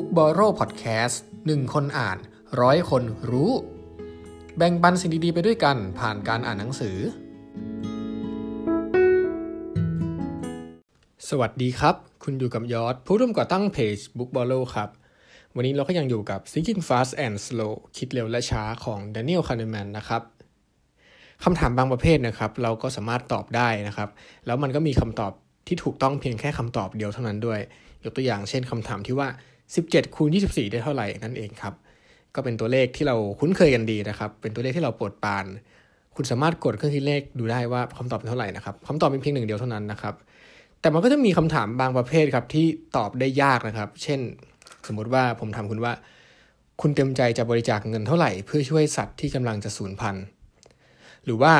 Book b o r r o w Podcast 1คนอ่านร้อยคนรู้ แบ่งปันสิ่งดีๆไปด้วยกันผ่านการอ่านหนังสือ สวัสดีครับ คุณอยู่กับยอดผู้ร่วมก่อตั้งเพจ Book b o r r o w ครับ วันนี้เราก็ยังอยู่กับ Thinking Fast and Slow คิดเร็วและช้าของ Daniel Kahneman นะครับคำถามบางประเภทนะครับ เราก็สามารถตอบได้นะครับ แล้วมันก็มีคำตอบที่ถูกต้องเพียงแค่คำตอบเดียวเท่านั้นด้วย ยกตัวอย่างเช่นคำถามที่ว่า 17คูณ24 ได้เท่าไหร่นั่นเองครับ ก็เป็นตัวเลขที่เราคุ้นเคยกันดีนะครับ เป็นตัวเลขที่เราโปรดปาน คุณสามารถกดเครื่องคิดเลขดูได้ว่าคำตอบเป็นเท่าไหร่นะครับคำตอบเป็นเพียงหนึ่งเดียวเท่านั้นนะครับ แต่มันก็จะมีคำถามบางประเภทครับที่ตอบได้ยากนะครับ เช่น สมมุติว่าผมถามคุณว่า คุณเต็มใจจะบริจาคเงินเท่าไหร่ เพื่อช่วยสัตว์ที่กำลังจะสูญพันธุ์ หรือว่า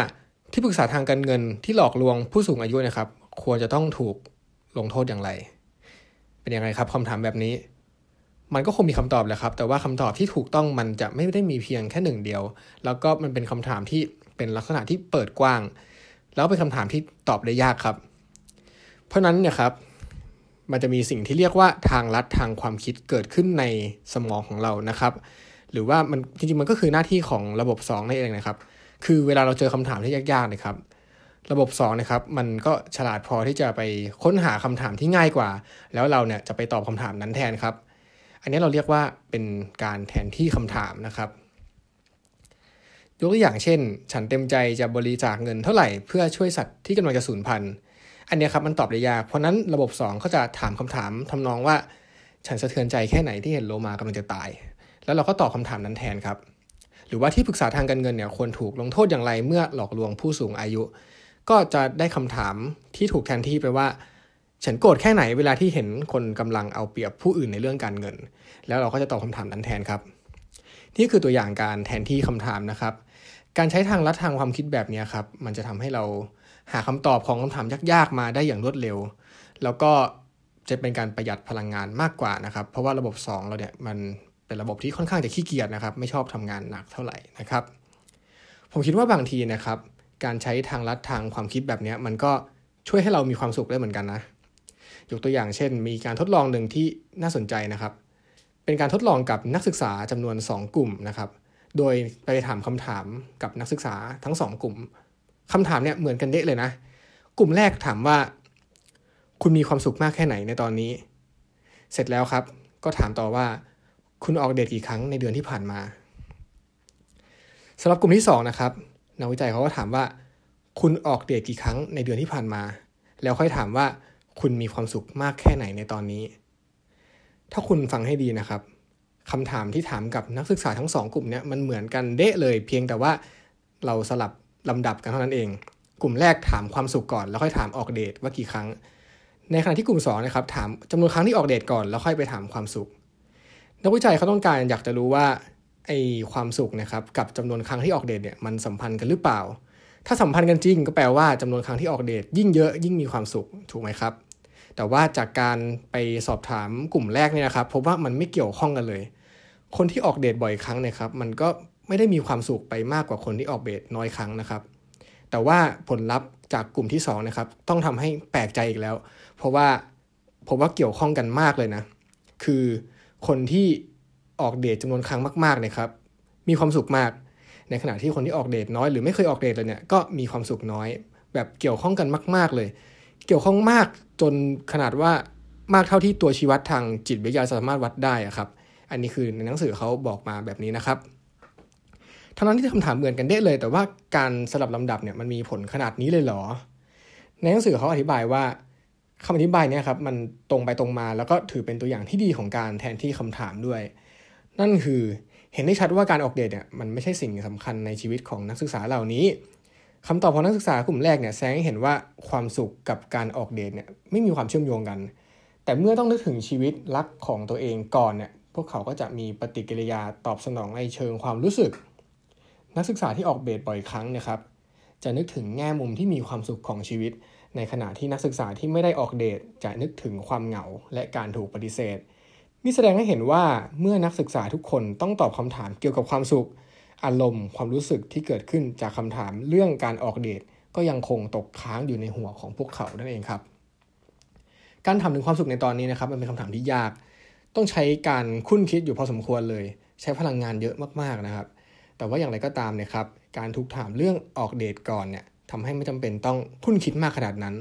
ที่ปรึกษาทางการเงินที่หลอกลวงผู้สูงอายุนะครับ ควรจะต้องถูกลงโทษอย่างไร เป็นยังไงครับคำถามแบบนี้ มันก็คงมีคำตอบแหละครับ แต่ว่าคำตอบที่ถูกต้องมันจะไม่ได้มีเพียงแค่หนึ่งเดียว แล้วก็มันเป็นคำถามที่เป็นลักษณะที่เปิดกว้าง แล้วเป็นคำถามที่ตอบได้ยากครับ เพราะนั้นเนี่ยครับมันจะมีสิ่งที่เรียกว่าทางลัดทางความคิดเกิดขึ้นในสมองของเรานะครับ หรือว่ามันจริงๆมันก็คือหน้าที่ของระบบ 2นั่นเองนะครับ คือเวลาเราเจอคำถามที่ยากๆนะครับ ระบบ2นะครับมันก็ฉลาดพอที่จะไปค้นหาคำถามที่ง่ายกว่า แล้วเราเนี่ยจะไปตอบคำถามนั้นแทนครับ อันนี้เราเรียกว่าเป็นการแทนที่คำถามนะครับยกตัวอย่างเช่น ฉันเต็มใจจะบริจาคเงินเท่าไหร่เพื่อช่วยสัตว์ที่กำลังจะสูญพันธุ์อันนี้ครับมันตอบได้ยาก เพราะนั้นระบบ 2 ก็จะถามคำถามทำนองว่า ฉันสะเทือนใจแค่ไหนที่เห็นโลมากำลังจะตาย แล้วเราก็ตอบคำถามนั้นแทนครับ หรือว่าที่ปรึกษาทางการเงินเนี่ยควรถูกลงโทษอย่างไรเมื่อหลอกลวงผู้สูงอายุ ก็จะได้คำถามที่ถูกแทนที่ไปว่า ฉันโกรธแค่ไหนเวลาที่เห็นคนกำลังเอาเปรียบผู้อื่นในเรื่องการเงิน แล้วเราก็จะตอบคำถามนั้นแทนครับ นี่คือตัวอย่างการแทนที่คำถามนะครับ การใช้ทางลัดทางความคิดแบบนี้ครับ มันจะทำให้เราหาคำตอบของคำถามยากๆมาได้อย่างรวดเร็ว แล้วก็จะเป็นการประหยัดพลังงานมากกว่านะครับ เพราะว่าระบบ 2 เราเนี่ยมันเป็นระบบที่ค่อนข้างจะขี้เกียจนะครับ ไม่ชอบทำงานหนักเท่าไหร่นะครับ ผมคิดว่าบางทีนะครับ การใช้ทางลัดทางความคิดแบบนี้มันก็ช่วยให้เรามีความสุขได้เหมือนกันนะ ยกตัวอย่างเช่น มีการทดลองหนึ่งที่น่าสนใจนะครับ เป็นการทดลองกับนักศึกษาจำนวน 2 กลุ่มนะครับ โดยไปถามคำถามกับนักศึกษาทั้ง 2 กลุ่มคำถามเนี่ยเหมือนกันเด๊ะเลยนะ กลุ่มแรกถามว่า คุณมีความสุขมากแค่ไหนในตอนนี้ เสร็จแล้วครับ ก็ถามต่อว่า คุณออกเดทกี่ครั้งในเดือนที่ผ่านมาสำหรับกลุ่มที่2นะครับนักวิจัยเขาก็ถามว่า คุณออกเดทกี่ครั้งในเดือนที่ผ่านมา แล้วค่อยถามว่า คุณมีความสุขมากแค่ไหนในตอนนี้ ถ้าคุณฟังให้ดีนะครับคำถามที่ถามกับนักศึกษาทั้งสองกลุ่มเนี่ยมันเหมือนกันเดะเลย เพียงแต่ว่าเราสลับลำดับกันเท่านั้นเอง กลุ่มแรกถามความสุขก่อน แล้วค่อยถามออกเดทว่ากี่ครั้ง ในขณะที่กลุ่ม2นะครับถามจำนวนครั้งที่ออกเดทก่อนแล้วค่อยไปถามความสุข นักวิจัยเขาต้องการอยากจะรู้ว่าไอความสุขนะครับกับจำนวนครั้งที่ออกเดทเนี่ยมันสัมพันธ์กันหรือเปล่า ถ้าสัมพันธ์กันจริงก็แปลว่าจำนวนครั้งที่ออกเดทยิ่งเยอะยิ่งมีความสุขถูกไหมครับ แต่ว่าจากการไปสอบถามกลุ่มแรกเนี่ยนะครับพบว่ามันไม่เกี่ยวข้องกันเลย คนที่ออกเดทบ่อยครั้งเนี่ยครับมันก็ไม่ได้มีความสุขไปมากกว่าคนที่ออกเดทน้อยครั้งนะครับ แต่ว่าผลลัพธ์จากกลุ่มที่2นะครับต้องทำให้แปลกใจอีกแล้ว เพราะว่าผมว่าเกี่ยวข้องกันมากเลยนะ คือคนที่ออกเดทจำนวนครั้งมากๆเนี่ยครับมีความสุขมาก ในขณะที่คนที่ออกเดทน้อยหรือไม่เคยออกเดทเลยเนี่ยก็มีความสุขน้อย แบบเกี่ยวข้องกันมาก ๆเลย เกี่ยวข้องมากจนขนาดว่ามากเท่าที่ตัวชีวัดทางจิตวิทยาสามารถวัดได้อะครับอันนี้คือในหนังสือเขาบอกมาแบบนี้นะครับทั้งนั้นที่คำถามเหมือนกันได้เลย แต่ว่าการสลับลำดับเนี่ยมันมีผลขนาดนี้เลยเหรอ ในหนังสือเขาอธิบายว่าคำอธิบายเนี่ยครับมันตรงไปตรงมาแล้วก็ถือเป็นตัวอย่างที่ดีของการแทนที่คำถามด้วย นั่นคือเห็นได้ชัดว่าการออกเดทเนี่ยมันไม่ใช่สิ่งสำคัญในชีวิตของนักศึกษาเหล่านี้ คำตอบของนักศึกษากลุ่มแรกเนี่ยแสดงให้เห็นว่าความสุขกับการออกเดทเนี่ยไม่มีความเชื่อมโยงกัน แต่เมื่อต้องนึกถึงชีวิตรักของตัวเองก่อนเนี่ยพวกเขาก็จะมีปฏิกิริยาตอบสนองในเชิงความรู้สึก นักศึกษาที่ออกเดทบ่อยครั้งนะครับจะนึกถึงแง่มุมที่มีความสุขของชีวิต ในขณะที่นักศึกษาที่ไม่ได้ออกเดทจะนึกถึงความเหงาและการถูกปฏิเสธ นี่แสดงให้เห็นว่าเมื่อนักศึกษาทุกคนต้องตอบคำถามเกี่ยวกับความสุข อารมณ์ความรู้สึกที่เกิดขึ้นจากคำถามเรื่องการออกเดทก็ยังคงตกค้างอยู่ในหัวของพวกเขานั่นเองครับ การถามถึงความสุขในตอนนี้นะครับ มันเป็นคำถามที่ยาก ต้องใช้การคุ้นคิดอยู่พอสมควรเลย ใช้พลังงานเยอะมากๆนะครับ แต่ว่าอย่างไรก็ตามเนี่ยครับ การถูกถามเรื่องออกเดทก่อนเนี่ยทำให้ไม่จำเป็นต้องคุ้นคิดมากขนาดนั้น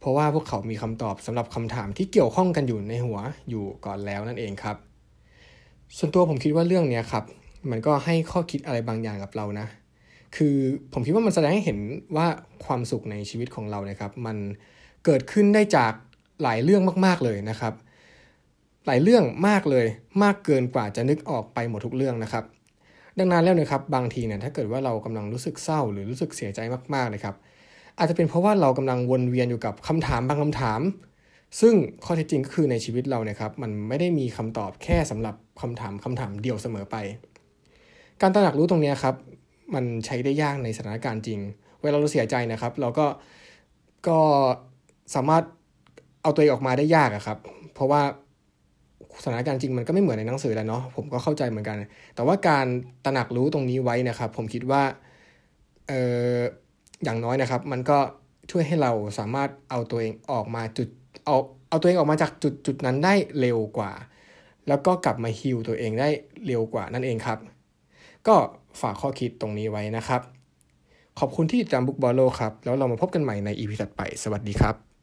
เพราะว่าพวกเขามีคำตอบสำหรับคำถามที่เกี่ยวข้องกันอยู่ในหัวอยู่ก่อนแล้วนั่นเองครับ ส่วนตัวผมคิดว่าเรื่องนี้ครับ มันก็ให้ข้อคิดอะไรบางอย่างกับเรานะ คือผมคิดว่ามันแสดงให้เห็นว่าความสุขในชีวิตของเรานะครับ มันเกิดขึ้นได้จากหลายเรื่องมาก ๆเลยนะครับ หลายเรื่องมากเลย มากเกินกว่าจะนึกออกไปหมดทุกเรื่องนะครับ ดังนั้นแล้วนะครับบางทีเนี่ยถ้าเกิดว่าเรากำลังรู้สึกเศร้า หรือรู้สึกเสียใจมากๆเลยครับ อาจจะเป็นเพราะว่าเรากำลังวนเวียนอยู่กับคำถามบางคำถามซึ่งข้อเท็จจริงก็คือในชีวิตเราเนี่ยครับมันไม่ได้มีคำตอบแค่สำหรับคำถามคำถามเดียวเสมอไป การตระหนักรู้ตรงนี้ครับ มันใช้ได้ยากในสถานการณ์จริง เวลาเราเสียใจนะครับ เราก็ก็สามารถเอาตัวเองออกมาได้ยากอะครับ เพราะว่าสถานการณ์จริงมันก็ไม่เหมือนในหนังสือแล้วเนาะผมก็เข้าใจเหมือนกัน แต่ว่าการตระหนักรู้ตรงนี้ไว้นะครับ ผมคิดว่าเอออย่างน้อยนะครับ มันก็ช่วยให้เราสามารถเอาตัวเองออกมาจุดเอาเอาตัวเองออกมาจากจุดจุดนั้นได้เร็วกว่า แล้วก็กลับมา heal ตัวเองได้เร็วกว่านั่นเองครับ ก็ฝากข้อคิดตรงนี้ไว้นะครับ ขอบคุณที่ติดตาม Book Borrow ครับ แล้วเรามาพบกันใหม่ใน EP ถัดไป สวัสดีครับ